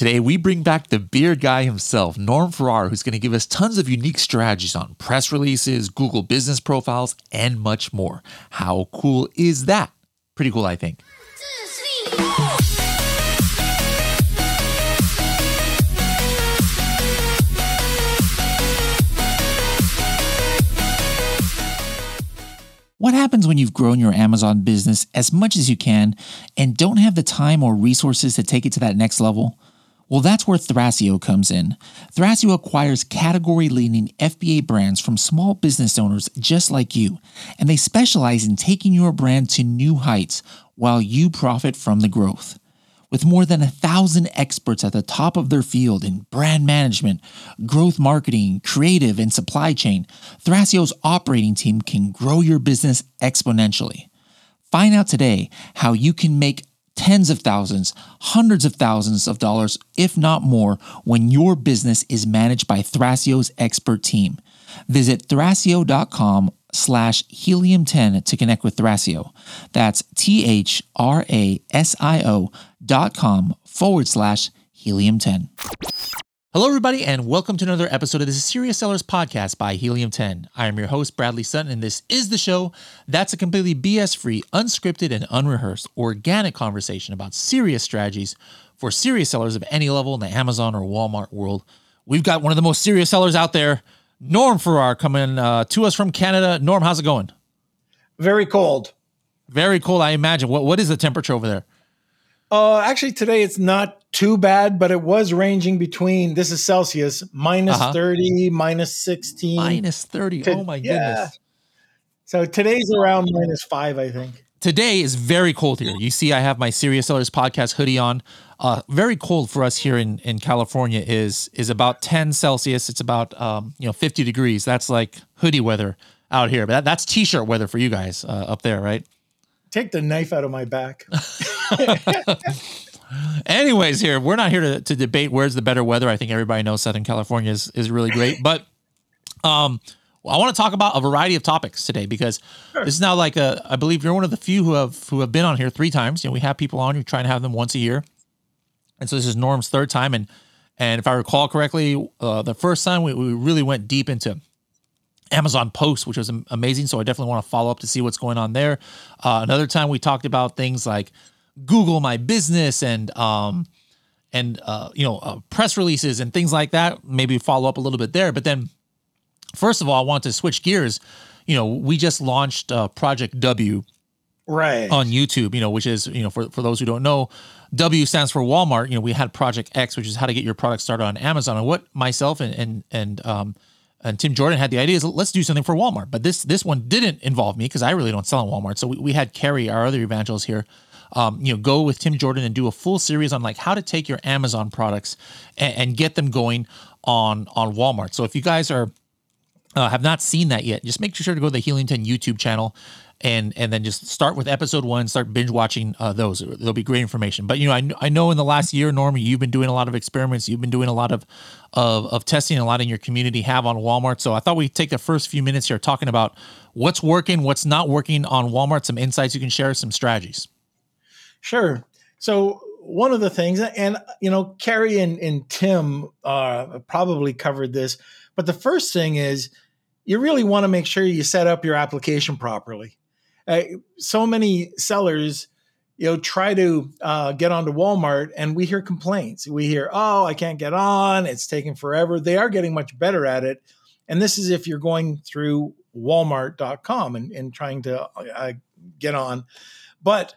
Today, we bring back the beard guy himself, Norm Farrar, who's going to give us tons of unique strategies on press releases, Google business profiles, and much more. How cool is that? Pretty cool, I think. What happens when you've grown your Amazon business as much as you can and don't have the time or resources to take it to that next level? Well, that's where Thrasio comes in. Thrasio acquires category leading FBA brands from small business owners just like you, and they specialize in taking your brand to new heights while you profit from the growth. With more than a thousand experts at the top of their field in brand management, growth marketing, creative, and supply chain, Thrasio's operating team can grow your business exponentially. Find out today how you can make tens of thousands, hundreds of thousands of dollars, if not more, when your business is managed by Thrasio's expert team. Visit thrasio.com slash helium10 to connect with Thrasio. That's T H R A S I O dot com forward slash helium10. Hello, everybody, and welcome to another episode of the Serious Sellers Podcast by Helium 10. I am your host, Bradley Sutton, and this is the show that's a completely BS free, unscripted, and unrehearsed organic conversation about serious strategies for serious sellers of any level in the Amazon or Walmart world. We've got one of the most serious sellers out there, Norm Farrar, coming uh, to us from Canada. Norm, how's it going? Very cold. Very cold, I imagine. What What is the temperature over there? Uh, actually, today it's not too bad, but it was ranging between this is Celsius minus uh-huh. 30, minus 16. Minus 30. To, oh my yeah. goodness. So today's around minus five, I think. Today is very cold here. You see, I have my Serious Sellers podcast hoodie on. Uh, very cold for us here in, in California is is about 10 Celsius. It's about um, you know 50 degrees. That's like hoodie weather out here. But that, that's t-shirt weather for you guys uh, up there, right? Take the knife out of my back. Anyways, here we're not here to, to debate where's the better weather. I think everybody knows Southern California is, is really great, but um, I want to talk about a variety of topics today because sure. this is now like a. I believe you're one of the few who have who have been on here three times. You know, we have people on. We try and have them once a year, and so this is Norm's third time. And and if I recall correctly, uh, the first time we, we really went deep into Amazon posts, which was amazing. So I definitely want to follow up to see what's going on there. Uh, another time we talked about things like Google My Business and um, and uh, you know uh, press releases and things like that. Maybe follow up a little bit there. But then, first of all, I want to switch gears. You know, we just launched uh, Project W, right, on YouTube. You know, which is you know for for those who don't know, W stands for Walmart. You know, we had Project X, which is how to get your product started on Amazon. And what myself and and and um, and Tim Jordan had the idea is let's do something for Walmart. But this this one didn't involve me because I really don't sell in Walmart. So we, we had Carrie, our other evangelist here, um, you know, go with Tim Jordan and do a full series on like how to take your Amazon products and, and get them going on on Walmart. So if you guys are uh, have not seen that yet, just make sure to go to the 10 YouTube channel and and then just start with episode one, start binge watching uh, those. There'll be great information. But you know, I, I know in the last year, Norman, you've been doing a lot of experiments. You've been doing a lot of of, of testing. A lot in your community have on Walmart. So I thought we'd take the first few minutes here talking about what's working, what's not working on Walmart. Some insights you can share, some strategies. Sure. So one of the things, and you know, Carrie and, and Tim uh, probably covered this, but the first thing is you really want to make sure you set up your application properly. Uh, so many sellers, you know, try to uh, get onto Walmart, and we hear complaints. We hear, "Oh, I can't get on; it's taking forever." They are getting much better at it, and this is if you're going through Walmart.com and, and trying to uh, get on. But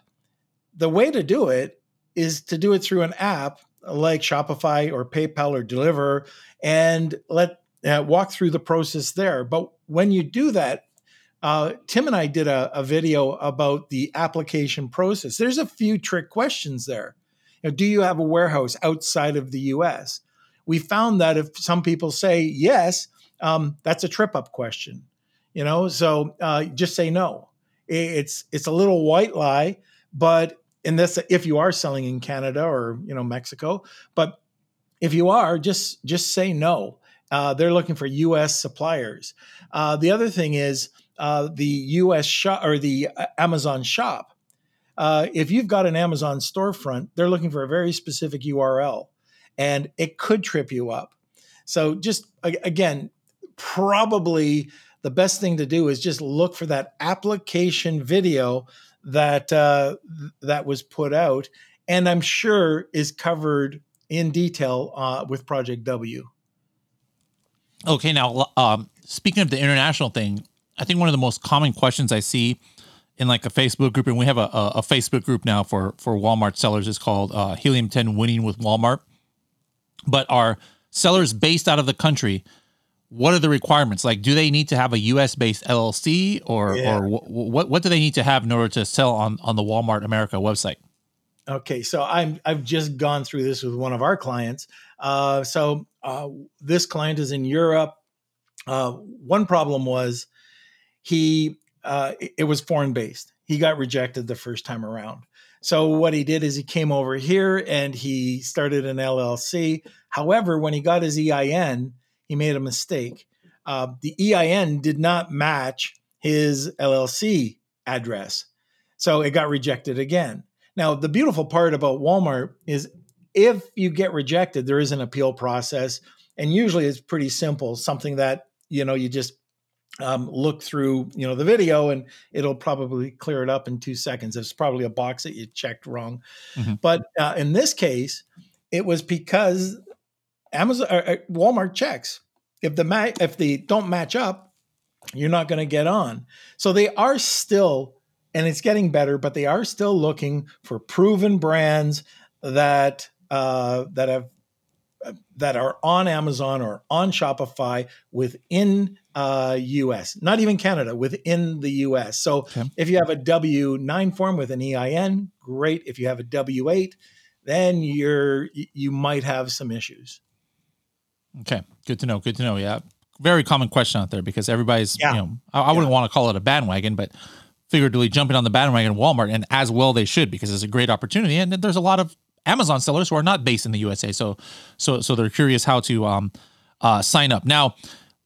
the way to do it is to do it through an app like Shopify or PayPal or Deliverr and let uh, walk through the process there. But when you do that, uh, Tim and I did a, a, video about the application process. There's a few trick questions there. You know, do you have a warehouse outside of the US? We found that if some people say yes, um, that's a trip up question. You know, so uh, just say no. It's it's a little white lie, but and this if you are selling in Canada or you know Mexico, but if you are, just just say no. Uh, they're looking for U.S. suppliers. Uh, the other thing is uh, the U.S. shop or the uh, Amazon shop. Uh, if you've got an Amazon storefront, they're looking for a very specific URL, and it could trip you up. So just again, probably the best thing to do is just look for that application video that uh, that was put out, and I'm sure is covered in detail uh, with Project W. Okay, now um, speaking of the international thing, I think one of the most common questions I see in like a Facebook group, and we have a, a, a Facebook group now for for Walmart sellers. is called uh, Helium 10 Winning with Walmart. But are sellers based out of the country? What are the requirements? Like, do they need to have a U.S. based LLC, or yeah. or w- what what do they need to have in order to sell on on the Walmart America website? Okay, so I'm I've just gone through this with one of our clients. Uh, so uh, this client is in Europe. Uh, one problem was he uh, it was foreign based. He got rejected the first time around. So what he did is he came over here and he started an LLC. However, when he got his EIN, he made a mistake. Uh, the EIN did not match his LLC address, so it got rejected again. Now, the beautiful part about Walmart is if you get rejected, there is an appeal process, and usually it's pretty simple. Something that you know you just um, look through you know the video and it'll probably clear it up in two seconds. It's probably a box that you checked wrong. Mm-hmm. but uh, in this case it was because amazon uh, uh walmart checks. If the ma- if they don't match up you're not going to get on. So they are still and it's getting better but they are still looking for proven brands that uh, that have that are on Amazon or on Shopify within uh, US, not even Canada, within the US. So okay. if you have a W 9 form with an EIN, great. If you have a W 8, then you're you might have some issues. Okay, good to know. Good to know. Yeah, very common question out there because everybody's yeah. you know I, I wouldn't want to call it a bandwagon, but figuratively jumping on the bandwagon Walmart and as well they should because it's a great opportunity and there's a lot of Amazon sellers who are not based in the USA. So so so they're curious how to um, uh, sign up. Now,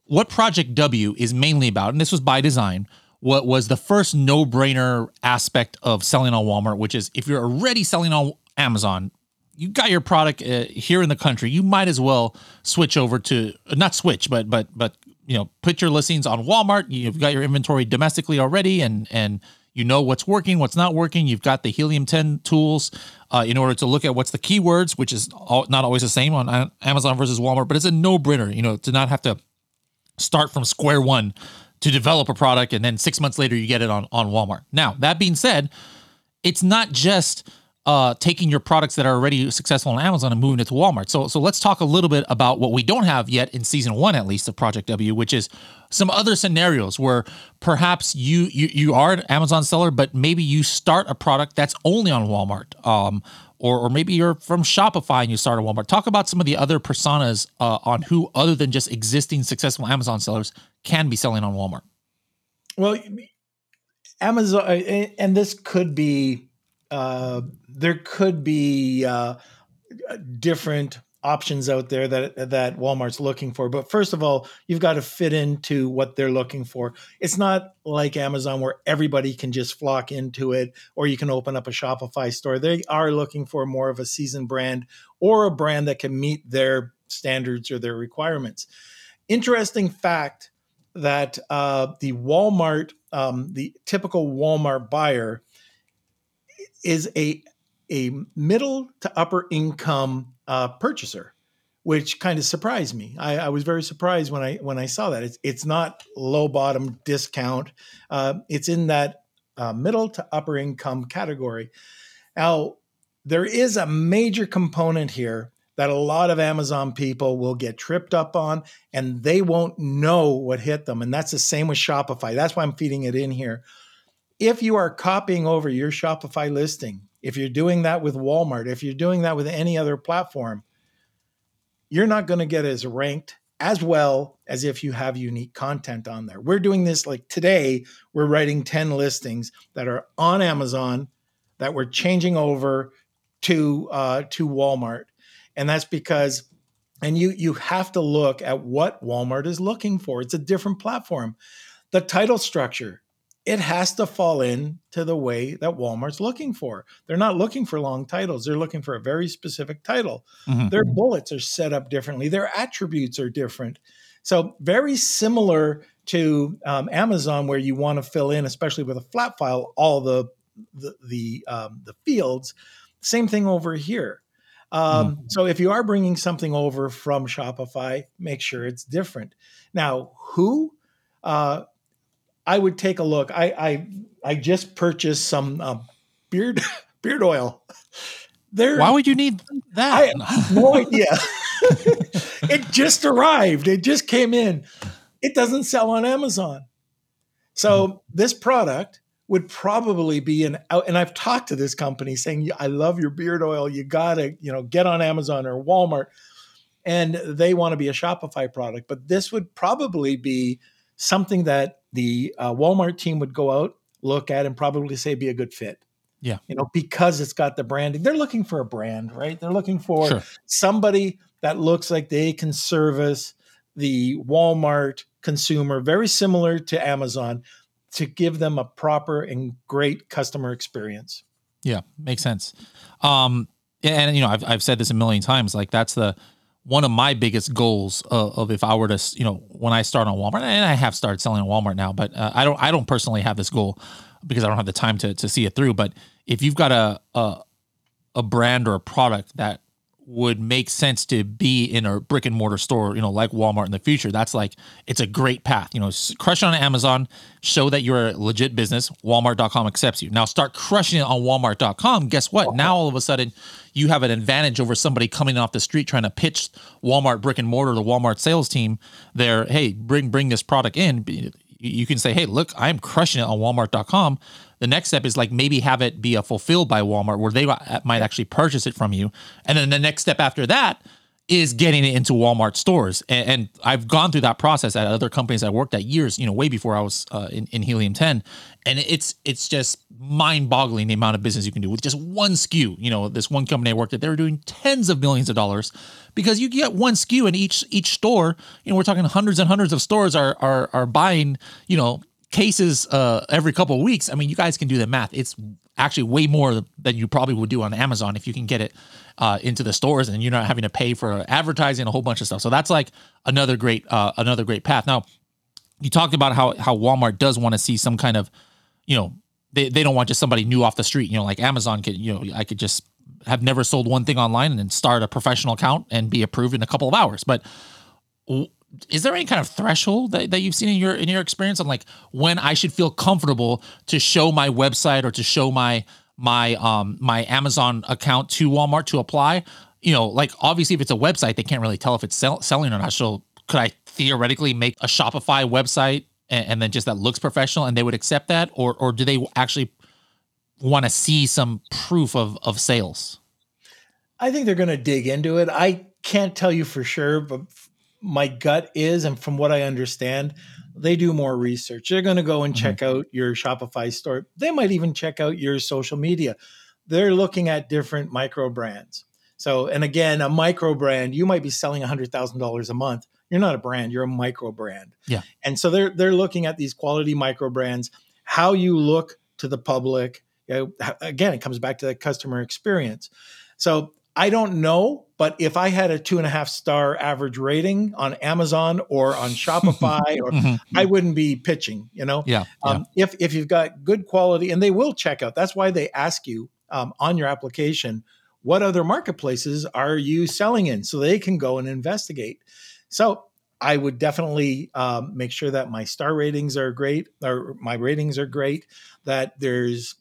what Project W is mainly about, and this was by design, what was the first no-brainer aspect of selling on Walmart, which is if you're already selling on Amazon, you got your product uh, here in the country, you might as well switch over to not switch, but but but you know, put your listings on Walmart. You've got your inventory domestically already, and and you know what's working, what's not working. You've got the Helium 10 tools uh, in order to look at what's the keywords, which is all, not always the same on Amazon versus Walmart, but it's a no brainer, you know, to not have to start from square one to develop a product and then six months later you get it on, on Walmart. Now, that being said, it's not just uh, taking your products that are already successful on Amazon and moving it to Walmart. So, so let's talk a little bit about what we don't have yet in season one, at least of Project W, which is some other scenarios where perhaps you you you are an Amazon seller, but maybe you start a product that's only on Walmart. Um, or, or maybe you're from Shopify and you start a Walmart. Talk about some of the other personas uh, on who, other than just existing successful Amazon sellers, can be selling on Walmart. Well, Amazon, and this could be uh, there could be uh, different options out there that that Walmart's looking for. But first of all, you've got to fit into what they're looking for. It's not like Amazon where everybody can just flock into it or you can open up a Shopify store. They are looking for more of a seasoned brand or a brand that can meet their standards or their requirements. Interesting fact that uh, the Walmart, um, the typical Walmart buyer is a a middle to upper income uh, purchaser, which kind of surprised me. I, I, was very surprised when I when I saw that. It's it's not low bottom discount. Uh, it's in that uh, middle to upper income category. Now there is a major component here that a lot of Amazon people will get tripped up on and they won't know what hit them. And that's the same with Shopify. That's why I'm feeding it in here if you are copying over your Shopify listing, if you're doing that with Walmart, if you're doing that with any other platform, you're not going to get as ranked as well as if you have unique content on there. We're doing this like today, we're writing 10 listings that are on Amazon that we're changing over to uh, to Walmart. And that's because and you you have to look at what Walmart is looking for. It's a different platform. The title structure it has to fall in to the way that Walmart's looking for. They're not looking for long titles. They're looking for a very specific title. Mm-hmm. Their bullets are set up differently. Their attributes are different. So very similar to um, Amazon, where you want to fill in, especially with a flat file, all the the the, um, the fields. Same thing over here. Um, mm-hmm. So if you are bringing something over from Shopify, make sure it's different. Now, who? Uh, I would take a look. I I, I just purchased some uh, beard beard oil. There. Why would you need that? I no idea. it just arrived. It just came in. It doesn't sell on Amazon. So mm-hmm. this product would probably be an out and I've talked to this company saying I love your beard oil. You got to, you know, get on Amazon or Walmart and they want to be a Shopify product, but this would probably be something that the uh, Walmart team would go out, look at and probably say be a good fit. Yeah. You know, because it's got the branding. They're looking for a brand, right? They're looking for sure. somebody that looks like they can service the Walmart consumer, very similar to Amazon, to give them a proper and great customer experience. Yeah, makes sense. Um, and you know, I've I've said this a million times. Like that's the one of my biggest goals of, of if I were to, you know, when I start on Walmart, and I have started selling on Walmart now, but uh, I don't I don't personally have this goal because I don't have the time to to see it through. But if you've got a a, a brand or a product that would make sense to be in a brick and mortar store, you know, like Walmart in the future. That's like it's a great path. You know, crush on Amazon, show that you're a legit business. Walmart.com accepts you. Now start crushing it on Walmart.com. Guess what? Now all of a sudden you have an advantage over somebody coming off the street trying to pitch Walmart brick and mortar, the Walmart sales team. There, hey, bring bring this product in. You can say, hey, look, I'm crushing it on Walmart.com the next step is like maybe have it be a fulfilled by Walmart where they might actually purchase it from you. And then the next step after that is getting it into Walmart stores. And, and I've gone through that process at other companies I worked at years, you know, way before I was uh, in, in Helium 10. And it's it's just mind boggling the amount of business you can do with just one SKU. You know, this one company I worked at, they were doing tens of millions of dollars because you get one SKU in each each store. You know, we're talking hundreds and hundreds of stores are are are buying, you know, cases uh, every couple of weeks, I mean, you guys can do the math. It's actually way more than you probably would do on Amazon if you can get it uh, into the stores and you're not having to pay for advertising a whole bunch of stuff. So that's like another great uh, another great path. Now, you talked about how how Walmart does want to see some kind of, you know, they, they don't want just somebody new off the street. You know, like Amazon could, you know, I could just have never sold one thing online and then start a professional account and be approved in a couple of hours. But is there any kind of threshold that, that you've seen in your in your experience on like when I should feel comfortable to show my website or to show my my um my Amazon account to Walmart to apply? You know, like obviously if it's a website, they can't really tell if it's sell, selling or not. So could I theoretically make a Shopify website and, and then just that looks professional and they would accept that, or or do they actually want to see some proof of of sales? I think they're going to dig into it. I can't tell you for sure, but my gut is, and from what I understand, they do more research. They're going to go and mm-hmm. check out your Shopify store. They might even check out your social media. They're looking at different micro brands. So, and again, a micro brand, you might be selling $100,000 a month. You're not a brand, you're a micro brand. Yeah. And so they're they're looking at these quality micro brands, how you look to the public. You know, again, it comes back to the customer experience. So I don't know, but if I had a two and a half star average rating on Amazon or on Shopify, or mm-hmm. I wouldn't be pitching. You know, yeah, um, yeah. If if you've got good quality, and they will check out. That's why they ask you um, on your application what other marketplaces are you selling in, so they can go and investigate. So I would definitely um, make sure that my star ratings are great, or my ratings are great. That there's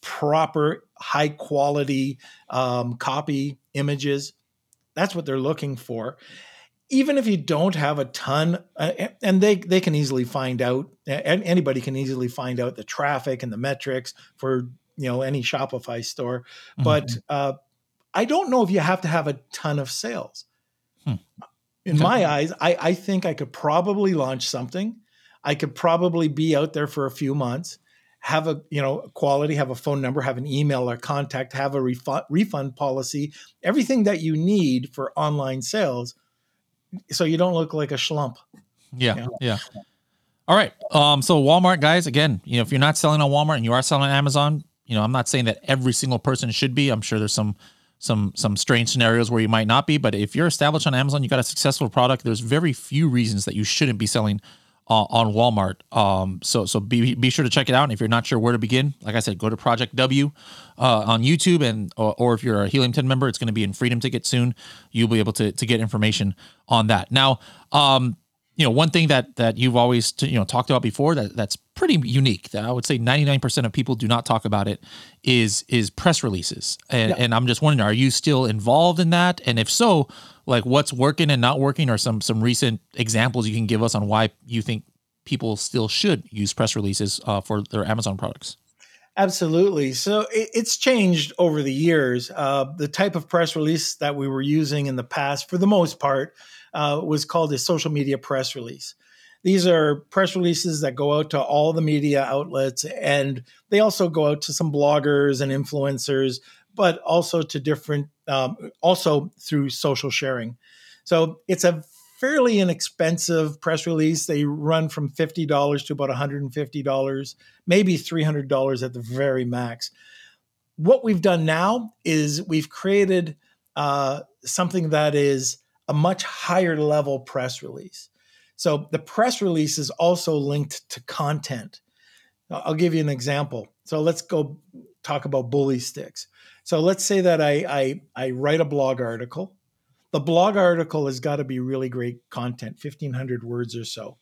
proper high quality um, copy images. That's what they're looking for. Even if you don't have a ton, uh, and they they can easily find out. Anybody can easily find out the traffic and the metrics for you know any Shopify store. Mm-hmm. But uh, I don't know if you have to have a ton of sales. Hmm. In okay. my eyes, I, I think I could probably launch something. I could probably be out there for a few months have a you know quality have a phone number have an email or contact have a refund refund policy everything that you need for online sales so you don't look like a schlump yeah you know? yeah All right. Um, so Walmart guys, again, you know, if you're not selling on Walmart and you are selling on Amazon, you know, I'm not saying that every single person should be. I'm sure there's some some some strange scenarios where you might not be, but if you're established on Amazon, you got a successful product, there's very few reasons that you shouldn't be selling uh, on Walmart. Um, so so be be sure to check it out. And if you're not sure where to begin, like I said, go to Project W uh, on YouTube, and or, or, if you're a Helium 10 member, it's going to be in Freedom Ticket soon. You'll be able to to get information on that. Now, um, you know, one thing that that you've always you know talked about before that that's pretty unique that I would say 99% of people do not talk about it is is press releases. And yeah. and I'm just wondering, are you still involved in that? And if so, like what's working and not working or some some recent examples you can give us on why you think people still should use press releases uh, for their Amazon products? Absolutely. So it's changed over the years. Uh, the type of press release that we were using in the past, for the most part, uh, was called a social media press release. These are press releases that go out to all the media outlets, and they also go out to some bloggers and influencers, but also to different, um, also through social sharing. So it's a fairly inexpensive press release. They run from $50 to about $150, maybe $300 at the very max. What we've done now is we've created uh, something that is a much higher level press release. So the press release is also linked to content. I'll give you an example. So let's go talk about bully sticks. So let's say that I, I, I write a blog article the blog article has got to be really great content, 1500 words or so.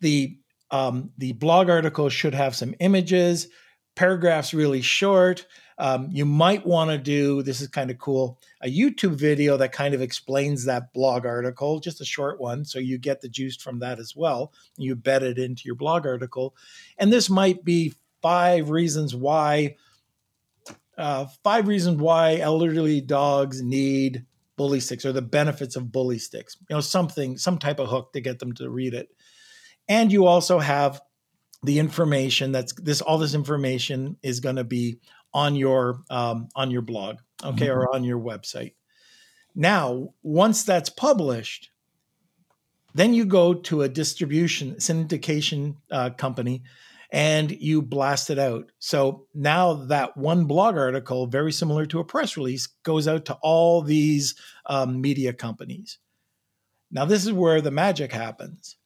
The um, the blog article should have some images, paragraphs really short. Um, you might want to do this is kind of cool a YouTube video that kind of explains that blog article, just a short one, so you get the juice from that as well. You embed it into your blog article, and this might be five reasons why. Uh, five reasons why elderly dogs need bully sticks or the benefits of bully sticks. You know something some type of hook to get them to read it. And you also have the information that's this all this information is going to be on your um, on your blog okay mm-hmm. or on your website. Now once that's published then you go to a distribution syndication uh, company and you blast it out. So now that one blog article, very similar to a press release, goes out to all these um, media companies. Now, this is where the magic happens.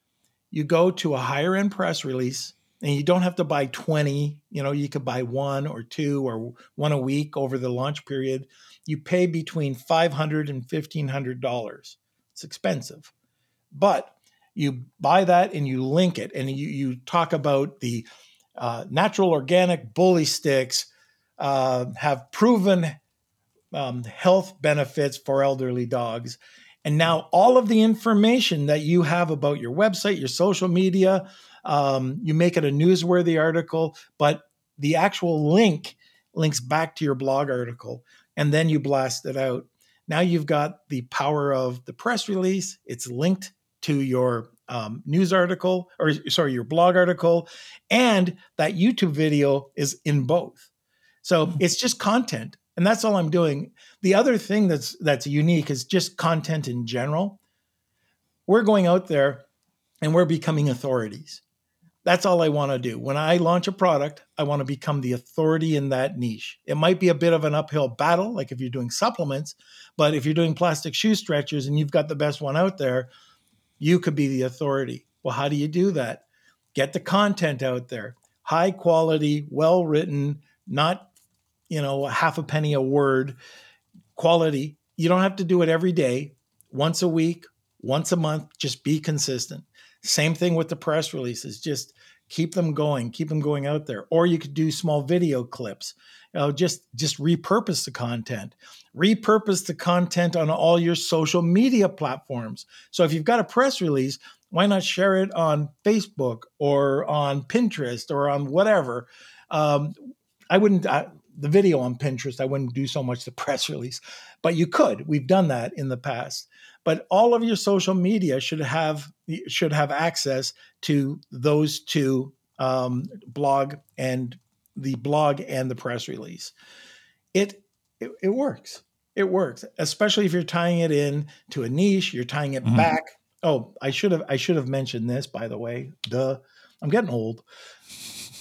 You go to a higher end press release and you don't have to buy 20 you know you could buy one or two or one a week over the launch period you pay between 500 and 1500 dollars it's expensive but you buy that and you link it and you, you talk about the uh, natural organic bully sticks uh, have proven um, health benefits for elderly dogs. And now all of the information that you have about your website, your social media, um, you make it a newsworthy article, but the actual link links back to your blog article, and then you blast it out. Now you've got the power of the press release. It's linked to your um, news article or sorry, your blog article, and that YouTube video is in both. So mm-hmm. it's just content, and that's all I'm doing. The other thing that's that's unique is just content in general. We're going out there and we're becoming authorities. That's all I want to do. When I launch a product, I want to become the authority in that niche. It might be a bit of an uphill battle, like if you're doing supplements, but if you're doing plastic shoe stretchers and you've got the best one out there, you could be the authority. Well, how do you do that? Get the content out there, high quality, well written, not, you know, half a penny a word quality. You don't have to do it every day, once a week, once a month, just be consistent. Same thing with the press releases, just keep them going, keep them going out there. Or you could do small video clips. You know, just just repurpose the content repurpose the content on all your social media platforms. So if you've got a press release, why not share it on Facebook or on Pinterest or on whatever? Um, I wouldn't. I, the video on Pinterest, I wouldn't do so much the press release, but you could. We've done that in the past. But all of your social media should have should have access to those two um, blog and the blog and the press release. It it, it works it works, especially if you're tying it in to a niche, you're tying it mm-hmm. back. Oh, I should have I should have mentioned this by the way. Duh. I'm getting old.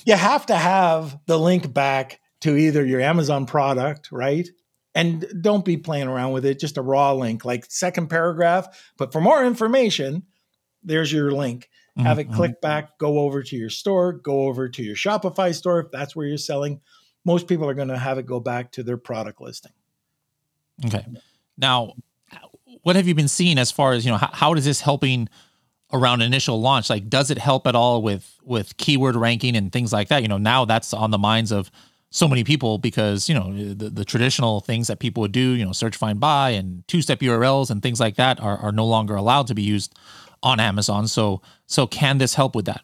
You have to have the link back to either your Amazon product, right? And don't be playing around with it, just a raw link, like second paragraph. But for more information, there's your link. Mm-hmm. Have it mm-hmm. click back, go over to your store, go over to your Shopify store if that's where you're selling. Most people are going to have it go back to their product listing. Okay. Now, what have you been seeing as far as, you know, how, how is this helping around initial launch? Like, does it help at all with with keyword ranking and things like that? You know, now that's on the minds of so many people because you know the, the traditional things that people would do, you know, search, find, buy, and two step URLs and things like that are, are no longer allowed to be used on Amazon. So, so can this help with that?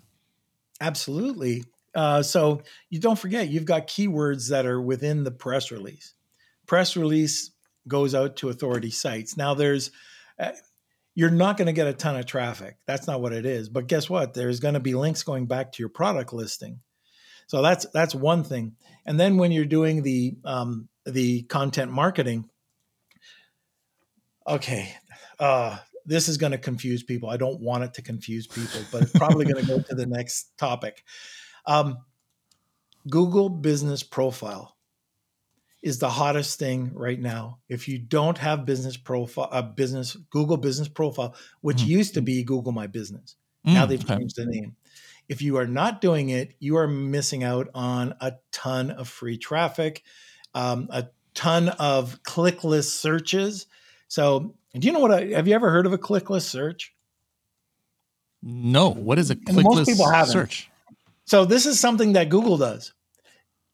Absolutely. Uh, so you don't forget you've got keywords that are within the press release. Press release goes out to authority sites. Now there's uh, you're not going to get a ton of traffic. That's not what it is. But guess what? There's going to be links going back to your product listing. So that's that's one thing. And then when you're doing the um, the content marketing, okay, uh, this is going to confuse people. I don't want it to confuse people, but it's probably going to go to the next topic. Um, Google Business Profile is the hottest thing right now. If you don't have business profile, a uh, business Google Business Profile, which mm-hmm. used to be Google My Business, mm, now they've okay. changed the name. If you are not doing it, you are missing out on a ton of free traffic, um, a ton of clickless searches. So, do you know what? I, have you ever heard of a clickless search? No. What is a clickless most people haven't. search? So, this is something that Google does.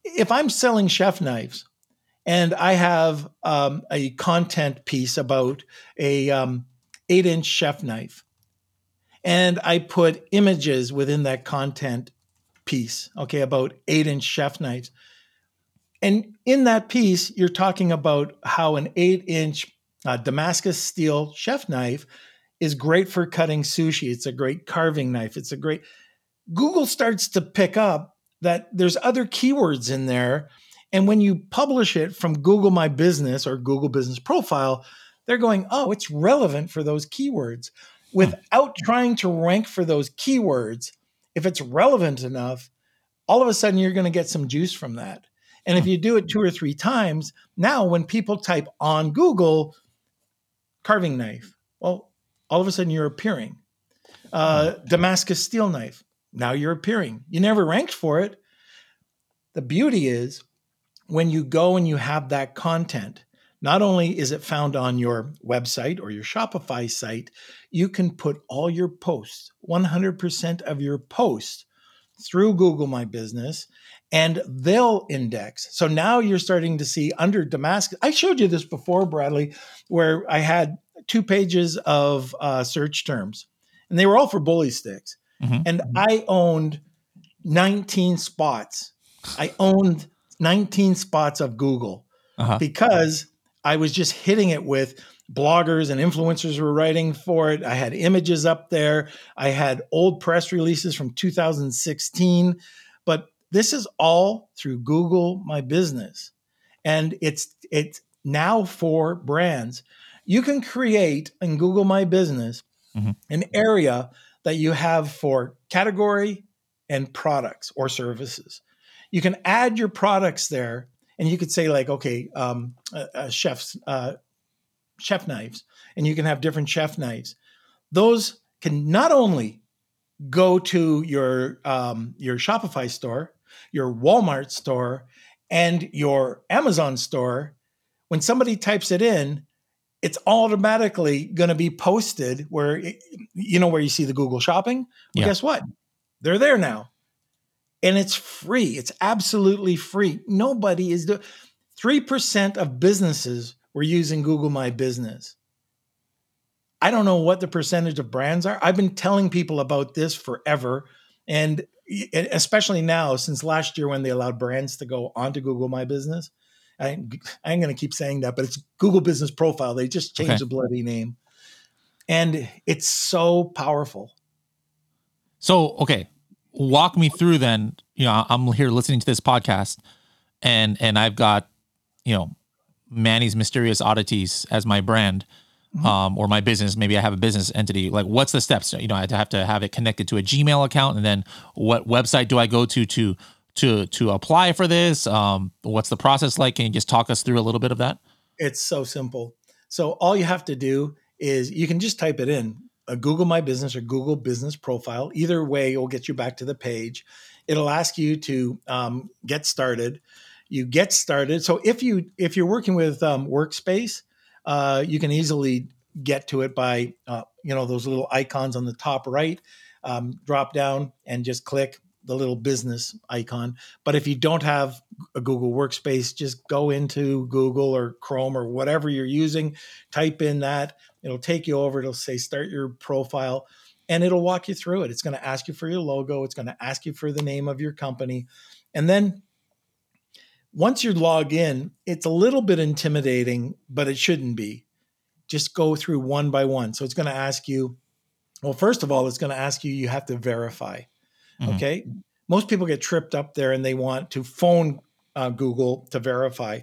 If I'm selling chef knives, and I have um, a content piece about a um, eight inch chef knife, and I put images within that content piece. Okay, about eight inch chef knives, and in that piece, you're talking about how an eight inch uh, Damascus steel chef knife is great for cutting sushi. It's a great carving knife. It's a great. Google starts to pick up that there's other keywords in there and when you publish it from Google My Business or Google Business Profile, they're going, oh, it's relevant for those keywords. Hmm. Without trying to rank for those keywords, if it's relevant enough, all of a sudden you're going to get some juice from that. And if hmm. you do it two or three times, now when people type on Google carving knife, well, all of a sudden you're appearing. Uh, hmm. Damascus steel knife, now you're appearing. You never ranked for it. The beauty is when you go and you have that content, not only is it found on your website or your Shopify site, you can put all your posts, 100% of your posts through Google My Business and they'll index. So now you're starting to see under Damascus. I showed you this before, Bradley, where I had two pages of uh, search terms and they were all for bully sticks. Mm-hmm. And I owned 19 spots. I owned 19 spots of Google uh-huh. because I was just hitting it with bloggers and influencers were writing for it. I had images up there. I had old press releases from 2016, but this is all through Google My Business. And it's it's now for brands. You can create in Google My Business mm-hmm. an area that you have for category and products or services you can add your products there and you could say like okay um, uh, uh, chefs uh, chef knives and you can have different chef knives. Those can not only go to your um, your shopify store your walmart store and your amazon store when somebody types it in it's automatically going to be posted where you know where you see the google shopping? Well, yeah. guess what? They're there now and it's free. It's absolutely free. Nobody is doing 3% of businesses were using Google My Business. I don't know what the percentage of brands are. I've been telling people about this forever. And especially now, since last year when they allowed brands to go onto Google My Business. I, I am going to keep saying that, but it's Google Business Profile. They just changed okay. the bloody name. And it's so powerful. So, okay, walk me through then you know i'm here listening to this podcast and and i've got you know manny's mysterious oddities as my brand mm-hmm. um, or my business, maybe I have a business entity. Like, what's the steps? You know, I have to have it connected to a Gmail account, and then what website do I go to to to to apply for this? Um, what's the process like? Can you just talk us through a little bit of that? It's so simple. So all you have to do is you can just type it in a Google My Business or Google Business Profile. Either way, it will get you back to the page. It'll ask you to um, get started. You get started. So if you if you're working with um, Workspace, uh, you can easily get to it by uh, you know those little icons on the top right. Um, drop down and just click the little business icon. But if you don't have a Google Workspace, just go into Google or Chrome or whatever you're using, type in that. It'll take you over. It'll say start your profile and it'll walk you through it. It's going to ask you for your logo, it's going to ask you for the name of your company. And then once you log in, it's a little bit intimidating, but it shouldn't be. Just go through one by one. So it's going to ask you, well, first of all, it's going to ask you, you have to verify. Mm-hmm. Okay. Most people get tripped up there and they want to phone uh, Google to verify.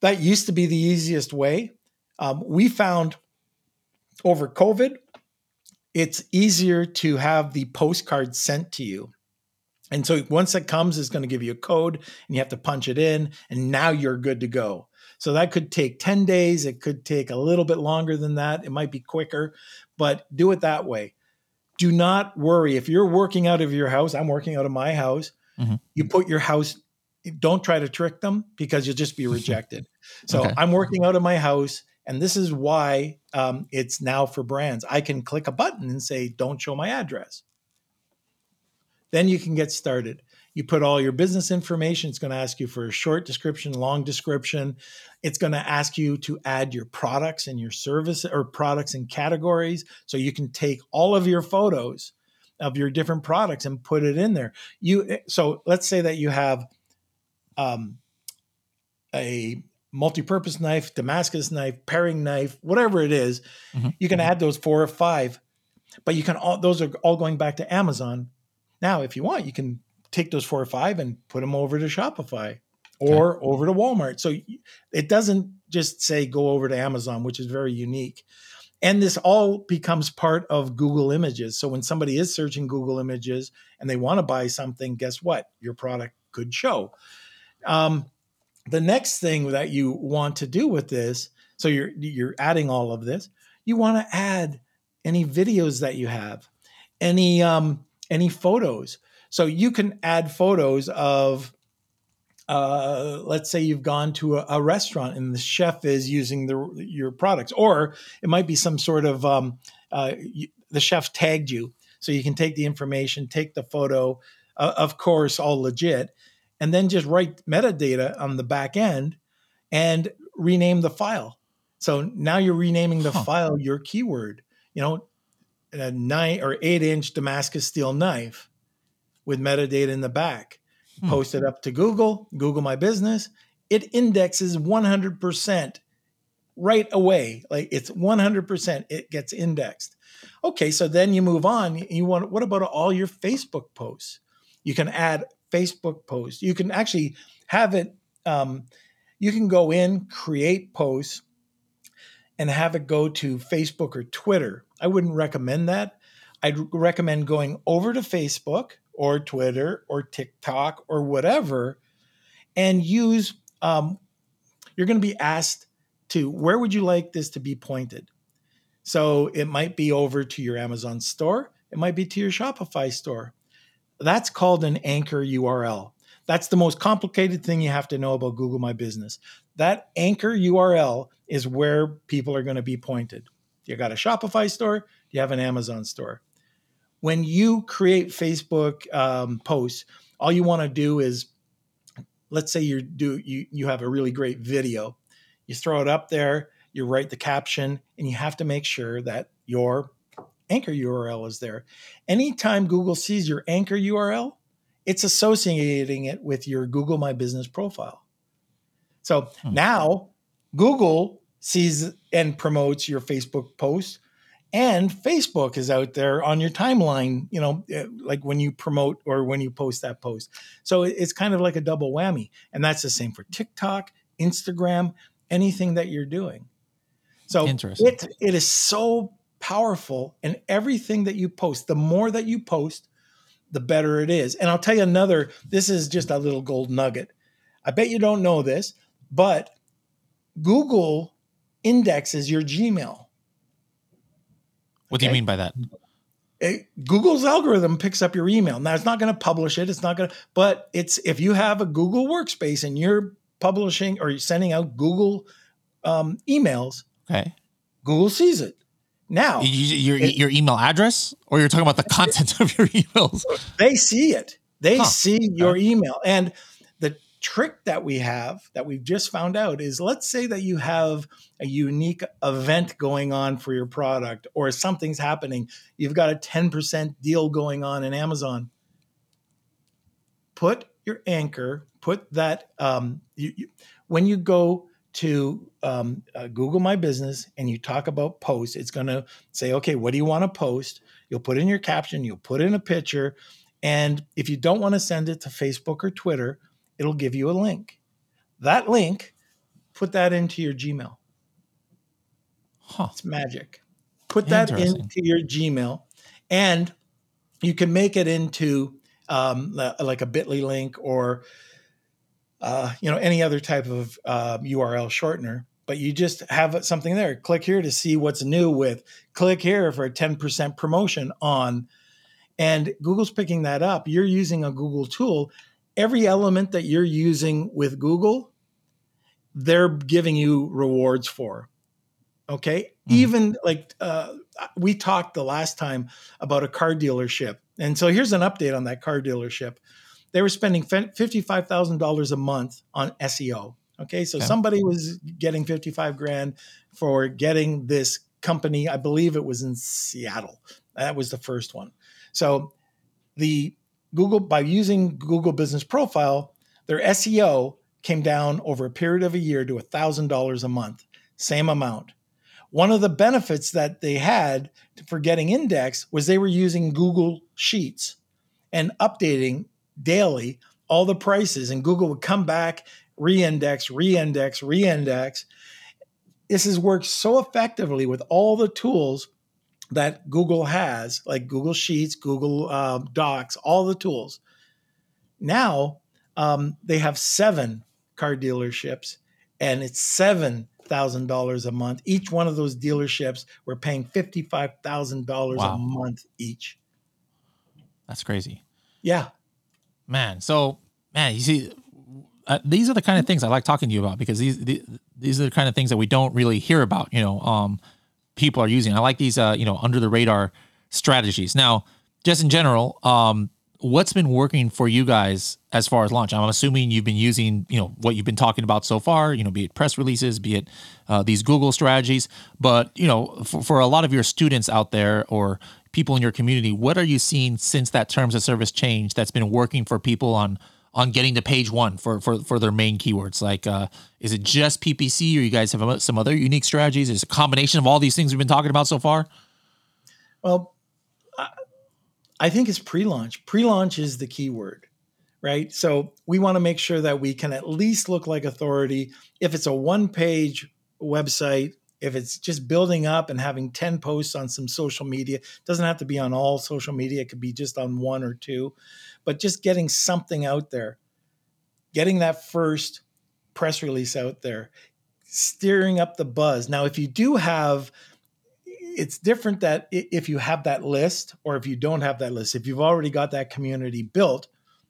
That used to be the easiest way. Um, we found over COVID, it's easier to have the postcard sent to you. And so once it comes, it's going to give you a code and you have to punch it in, and now you're good to go. So that could take 10 days. It could take a little bit longer than that. It might be quicker, but do it that way. Do not worry. If you're working out of your house, I'm working out of my house, mm-hmm. you put your house, don't try to trick them because you'll just be rejected. so okay. I'm working out of my house. And this is why um, it's now for brands. I can click a button and say, don't show my address. Then you can get started. You put all your business information. It's going to ask you for a short description, long description. It's going to ask you to add your products and your service or products and categories. So you can take all of your photos of your different products and put it in there. You so let's say that you have um, a multi-purpose knife, Damascus knife, paring knife, whatever it is, mm-hmm. you can add those four or five. But you can all those are all going back to Amazon. Now, if you want, you can take those four or five and put them over to Shopify or okay. over to Walmart. So it doesn't just say go over to Amazon, which is very unique. And this all becomes part of Google Images. So when somebody is searching Google Images and they want to buy something, guess what? Your product could show. Um, the next thing that you want to do with this so you're you're adding all of this you want to add any videos that you have any um any photos. So you can add photos of uh, let's say you've gone to a, a, restaurant and the chef is using the your products, or it might be some sort of um, uh, you, the chef tagged you, so you can take the information, take the photo, uh, of course, all legit, and then just write metadata on the back end and rename the file. So now you're renaming the huh. file your keyword. You know, a nine or eight inch Damascus steel knife with metadata in the back. Hmm. Post it up to Google, Google My Business. It indexes 100% right away. Like it's 100%, it gets indexed. Okay, so then you move on. You want what about all your Facebook posts? You can add Facebook post. You can actually have it, um, you can go in, create posts, and have it go to Facebook or Twitter. I wouldn't recommend that. I'd recommend going over to Facebook or Twitter or TikTok or whatever and use, um, you're going to be asked to, where would you like this to be pointed? So it might be over to your Amazon store, it might be to your Shopify store. That's called an anchor URL. That's the most complicated thing you have to know about Google My Business. That anchor URL is where people are going to be pointed. You got a Shopify store, you have an Amazon store. When you create Facebook um, posts, all you want to do is, let's say you do you you have a really great video, you throw it up there, you write the caption, and you have to make sure that your anchor URL is there. Anytime Google sees your anchor URL, it's associating it with your Google My Business profile. So hmm. now Google sees and promotes your Facebook post and Facebook is out there on your timeline, you know, eh, like when you promote or when you post that post. So it's kind of like a double whammy. And that's the same for TikTok, Instagram, anything that you're doing. So Interesting. it it is so powerful and everything that you post, the more that you post, the better it is. And I'll tell you another, this is just a little gold nugget. I bet you don't know this, but Google indexes your Gmail. What do you mean by that? It- Google's algorithm picks up your email. Now it's not going to publish it. It's not going to, but it's if you have a Google workspace and you're publishing or you're sending out Google um, emails, Okay. Google sees it. Now You- you- your, It- your email address, or you're talking about the content of your emails? they see it. They Huh. see your email. And the trick that we have that we've just found out is let's say that you have a unique event going on for your product or something's happening. You've got a 10% deal going on in Amazon. Put your anchor, put that, um, you, you, when you go to um, uh, Google My Business and you talk about posts, it's going to say, okay, what do you want to post? You'll put in your caption, you'll put in a picture, and if you don't want to send it to Facebook or Twitter, it'll give you a link. That link, put that into your Gmail. Huh. It's magic. Put that into your Gmail, and you can make it into um, like a Bitly link or uh, you know any other type of uh, URL shortener. But you just have something there. Click here to see what's new with. Click here for a ten percent promotion on. And Google's picking that up. You're using a Google tool. Every element that you're using with Google, they're giving you rewards for. Okay. Mhm. Even like uh, we talked the last time about a car dealership. And so here's an update on that car dealership. They were spending $55,000 a month on SEO. Okay. So Okay. somebody was getting 55 grand for getting this company. I believe it was in Seattle. That was the first one. So the Google, by using Google Business Profile, their SEO came down over a period of a year to $1,000 a month, same amount. One of the benefits that they had for getting indexed was they were using Google Sheets and updating daily all the prices, and Google would come back, re-index, re-index, re-index. This has worked so effectively with all the tools that Google has, like Google Sheets, Google uh, Docs, all the tools. Now um, they have seven car dealerships, and it's seven thousand dollars a month. Each one of those dealerships were paying fifty-five thousand dollars a month each. That's crazy. Yeah, man so man you see uh, these are the kind of things i like talking to you about because these the, these are the kind of things that we don't really hear about you know um people are using. I like these uh you know under the radar strategies. Now just in general um what's been working for you guys as far as launch? I'm assuming you've been using you know what you've been talking about so far you know be it press releases be it uh, these google strategies. But you know for, for a lot of your students out there or people in your community what are you seeing since that terms of service change that's been working for people on on getting to page one for for, for their main keywords like uh, is it just ppc or you guys have some other unique strategies is it a combination of all these things we've been talking about so far Well, I- I think it's pre-launch. Pre-launch is the key word, right? So we want to make sure that we can at least look like authority. If it's a one-page website, if it's just building up and having 10 posts on some social media, doesn't have to be on all social media, it could be just on one or two, but just getting something out there, getting that first press release out there, steering up the buzz. Now, if you do have it's different that if you have that list or if you don't have that list. If you've already got that community built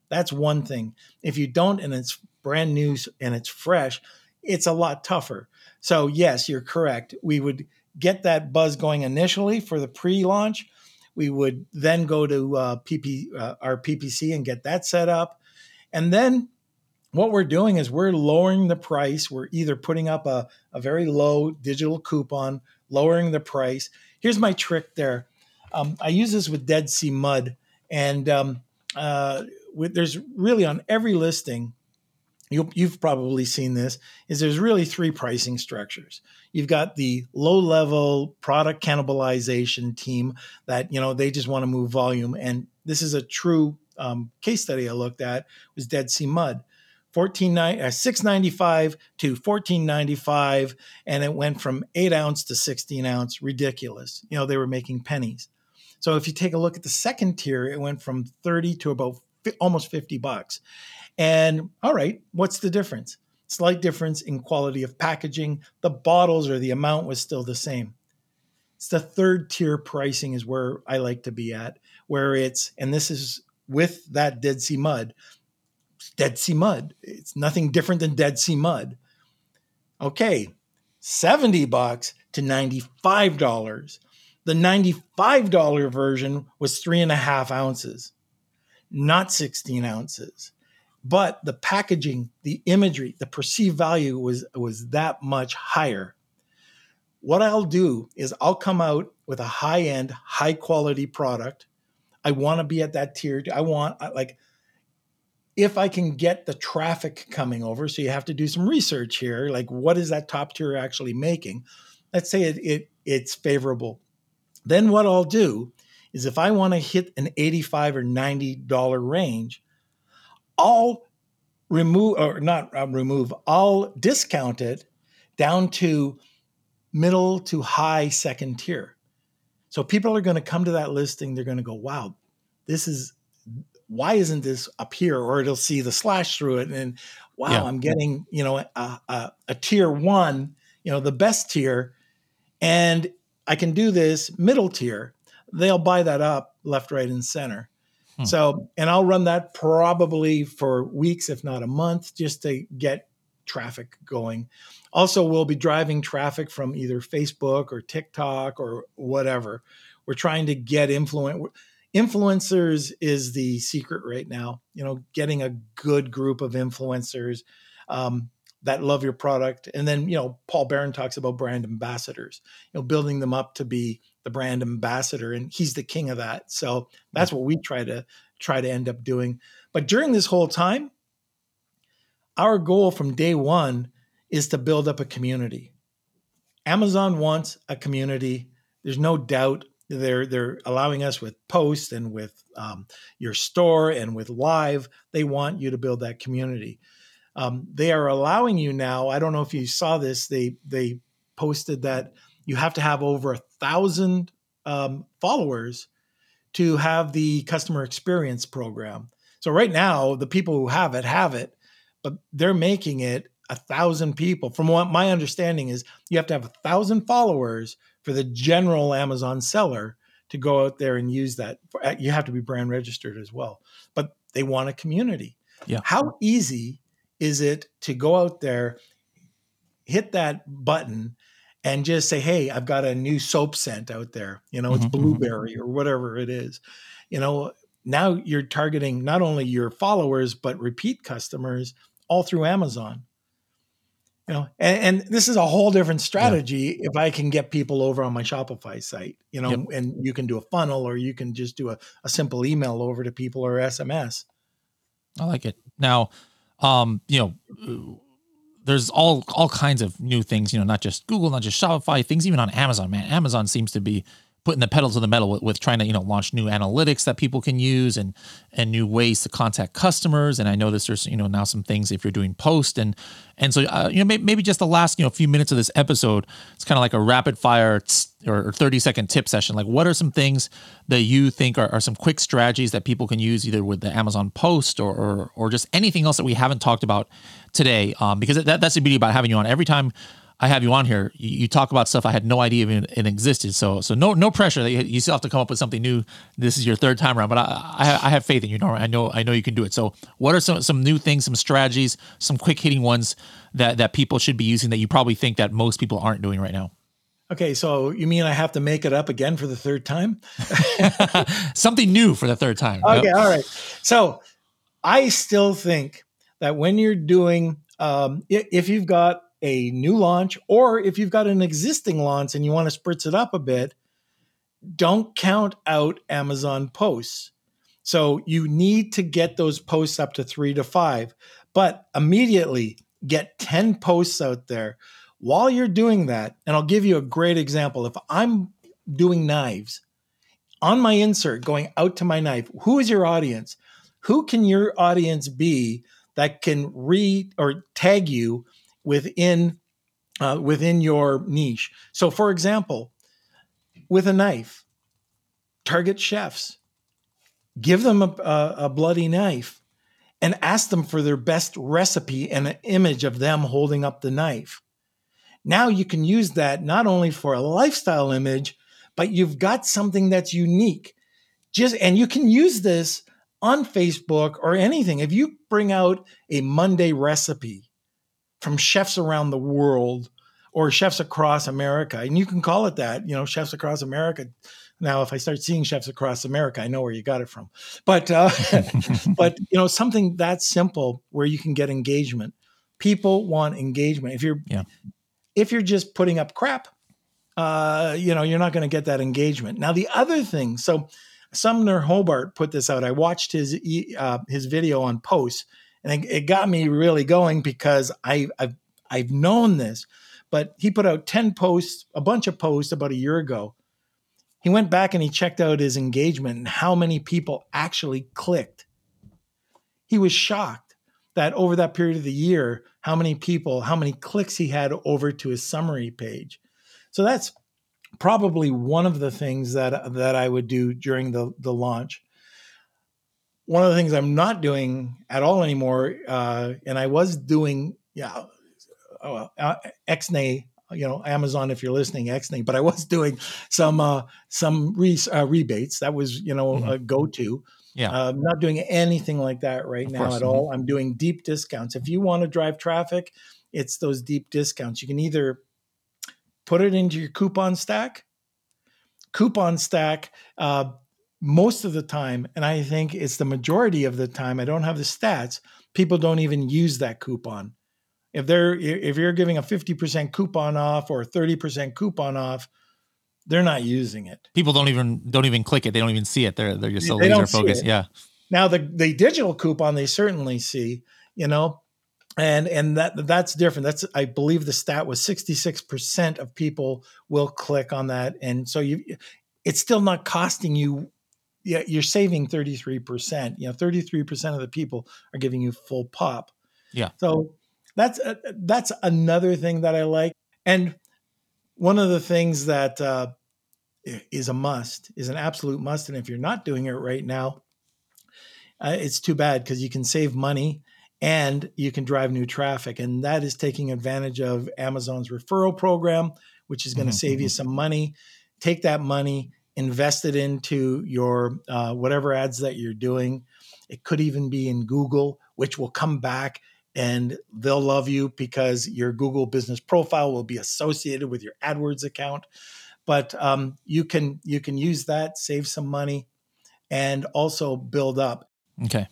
that's one thing. If you don't and it's brand new and it's fresh it's a lot tougher so yes you're correct we would get that buzz going initially for the pre-launch we would then go to uh, pp uh, our ppc and get that set up and then what we're doing is we're lowering the price we're either putting up a, a very low digital coupon lowering the price. Here's my trick there. Um, I use this with Dead Sea Mud, and um, uh, with, there's really on every listing. You, you've probably seen this. Is there's really three pricing structures. You've got the low level product cannibalization team that you know they just want to move volume, and this is a true um, case study I looked at was Dead Sea Mud. 14 uh, 695 to 1495 and it went from 8 ounce to 16 ounce ridiculous you know they were making pennies so if you take a look at the second tier it went from 30 to about almost 50 bucks and all right what's the difference slight difference in quality of packaging the bottles or the amount was still the same it's the third tier pricing is where i like to be at where it's and this is with that dead sea mud Dead Sea Mud. It's nothing different than Dead Sea Mud. Okay, 70 bucks to $95. The $95 version was three and a half ounces, not 16 ounces. But the packaging, the imagery, the perceived value was, was that much higher. What I'll do is I'll come out with a high end, high quality product. I want to be at that tier. I want like if I can get the traffic coming over, so you have to do some research here, like what is that top tier actually making? Let's say it, it it's favorable. Then what I'll do is if I want to hit an 85 or 90 dollar range, I'll remove or not uh, remove, all discounted down to middle to high second tier. So people are going to come to that listing, they're going to go, "Wow, this is why isn't this up here? Or it'll see the slash through it, and wow, yeah. I'm getting you know a, a, a tier one, you know the best tier, and I can do this middle tier. They'll buy that up left, right, and center. Hmm. So, and I'll run that probably for weeks, if not a month, just to get traffic going. Also, we'll be driving traffic from either Facebook or TikTok or whatever. We're trying to get influence influencers is the secret right now. You know, getting a good group of influencers um, that love your product, and then you know, Paul Barron talks about brand ambassadors. You know, building them up to be the brand ambassador, and he's the king of that. So that's what we try to try to end up doing. But during this whole time, our goal from day one is to build up a community. Amazon wants a community. There's no doubt they're they're allowing us with posts and with um, your store and with live. They want you to build that community. Um, they are allowing you now. I don't know if you saw this. They they posted that you have to have over a thousand um, followers to have the customer experience program. So right now, the people who have it have it, but they're making it a thousand people. From what my understanding is, you have to have a thousand followers for the general Amazon seller to go out there and use that. Uh, you have to be brand registered as well, but they want a community. Yeah. How easy is it to go out there, hit that button, and just say, "Hey, I've got a new soap scent out there. You know, it's mm-hmm. mm-hmm. blueberry or whatever it is." You know, now you're targeting not only your followers but repeat customers all through Amazon you know and, and, this is a whole different strategy yeah. if i can get people over on my shopify site you know yep. and you can do a funnel or you can just do a, a simple email over to people or sms i like it now um you know there's all all kinds of new things you know not just google not just shopify things even on amazon man. Amazon seems to be putting the pedal to the metal with, with, trying to you know launch new analytics that people can use and and new ways to contact customers. And i know this there's you know now some things if you're doing post and and so uh, you know maybe, maybe just the last you know few minutes of this episode it's kind of like a rapid fire or 30 second tip session. Like what are some things that you think are, are some quick strategies that people can use either with the amazon post or or, or just anything else that we haven't talked about today? Um, because that, that's the beauty about having you on. Every time I have you on here, you, you, talk about stuff I had no idea even it existed. So so no no pressure. You, you still have to come up with something new. This is your third time around, but I, I, I have faith in you, Norman. I know I know you can do it. So what are some some new things, some strategies, some quick hitting ones that that people should be using that you probably think that most people aren't doing right now? Okay, so you mean I have to make it up again for the third time? something new for the third time. Okay, yep. all right. So I still think that when you're doing um, if you've got a new launch, or if you've got an existing launch and you want to spritz it up a bit, don't count out Amazon posts. So you need to get those posts up to three to five, but immediately get 10 posts out there. While you're doing that, and I'll give you a great example. If I'm doing knives on my insert going out to my knife, who is your audience? Who can your audience be that can read or tag you within uh, within your niche. So, for example, with a knife, target chefs, give them a, a, a bloody knife, and ask them for their best recipe and an image of them holding up the knife. Now you can use that not only for a lifestyle image, but you've got something that's unique. Just and you can use this on Facebook or anything. If you bring out a Monday recipe from chefs around the world or chefs across America, and you can call it that, you know, chefs across America. Now, if I start seeing chefs across America, I know where you got it from. But uh, but you know, something that simple where you can get engagement. People want engagement. If you're yeah. if you're just putting up crap, uh, you know, you're not going to get that engagement. Now, the other thing, so Sumner Hobart put this out. I watched his uh, his video on posts, and it, it, got me really going because I, I've I've known this, but he put out ten posts, a bunch of posts about a year ago. He went back and he checked out his engagement and how many people actually clicked. He was shocked that over that period of the year, how many people, how many clicks he had over to his summary page. So that's probably one of the things that that I would do during the the launch. One of the things I'm not doing at all anymore, uh, and I was doing, yeah, oh, uh, Xnay, you know, Amazon, if you're listening, Xnay, but I was doing some uh, some re- uh, rebates. That was, you know, mm-hmm. a go to. Yeah, uh, I'm not doing anything like that right of now course. at all. I'm doing deep discounts. If you want to drive traffic, it's those deep discounts. You can either put it into your coupon stack. Coupon stack, uh, most of the time, and I think it's the majority of the time, I don't have the stats, people don't even use that coupon. If they're if you're giving a 50% coupon off or 30% coupon off, they're not using it. People don't even don't even click it. They don't even see it. They're they're just so they laser focused. Yeah. Now the the digital coupon they certainly see, you know, and and that that's different that's i believe the stat was 66% of people will click on that and so you it's still not costing you yeah you're saving 33% you know 33% of the people are giving you full pop yeah so that's uh, that's another thing that i like and one of the things that uh, is a must is an absolute must and if you're not doing it right now uh, it's too bad because you can save money and you can drive new traffic. And that is taking advantage of Amazon's referral program, which is going to mm-hmm. save you mm-hmm. some money. Take that money, invest it into your uh, whatever ads that you're doing. It could even be in Google, which will come back and they'll love you because your Google business profile will be associated with your AdWords account. But um, you can you can use that, save some money, and also build up. Okay.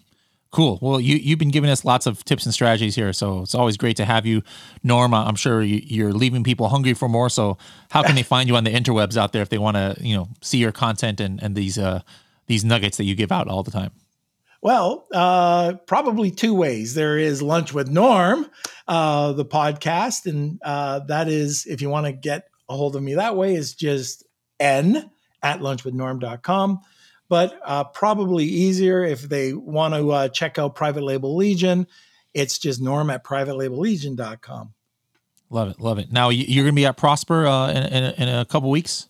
Cool. Well, you you've been giving us lots of tips and strategies here, so it's always great to have you, Norma. I'm sure you, are leaving people hungry for more. So, how can they find you on the interwebs out there if they want to, you know, see your content and and these uh these nuggets that you give out all the time? Well, uh, probably two ways. There is Lunch with Norm, uh, the podcast, and uh, that is if you want to get a hold of me that way is just n at lunchwithnorm.com but uh, probably easier if they want to uh, check out Private Label Legion. It's just norm at privatelabellegion.com. Love it. Love it. Now, you're going to be at Prosper uh, in, in, in, a couple weeks?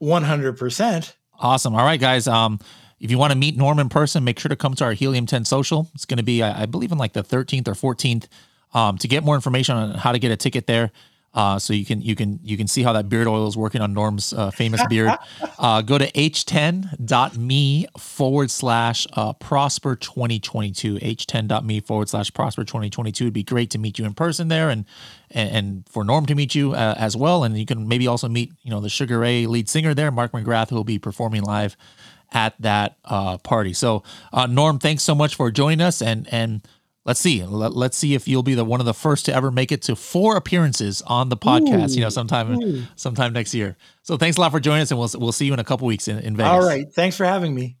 100%. Awesome. All right, guys. Um, if you want to meet Norm in person, make sure to come to our Helium 10 social. It's going to be, I, I believe, in like the 13th or 14th. Um, to get more information on how to get a ticket there, uh, so you can you can you can see how that beard oil is working on Norm's uh, famous beard. Uh, go to h10.me forward slash uh, prosper 2022. h10.me forward slash prosper 2022. It'd be great to meet you in person there and and, and for Norm to meet you uh, as well. And you can maybe also meet you know the Sugar Ray lead singer there, Mark McGrath, who will be performing live at that uh, party. So Norm, thanks so much for joining us and and let's see. Let, us see if you'll be the one of the first to ever make it to four appearances on the podcast ooh, you know sometime ooh. sometime next year. So thanks a lot for joining us and we'll, we'll see you in a couple weeks in, in vegas. All right. Thanks for having me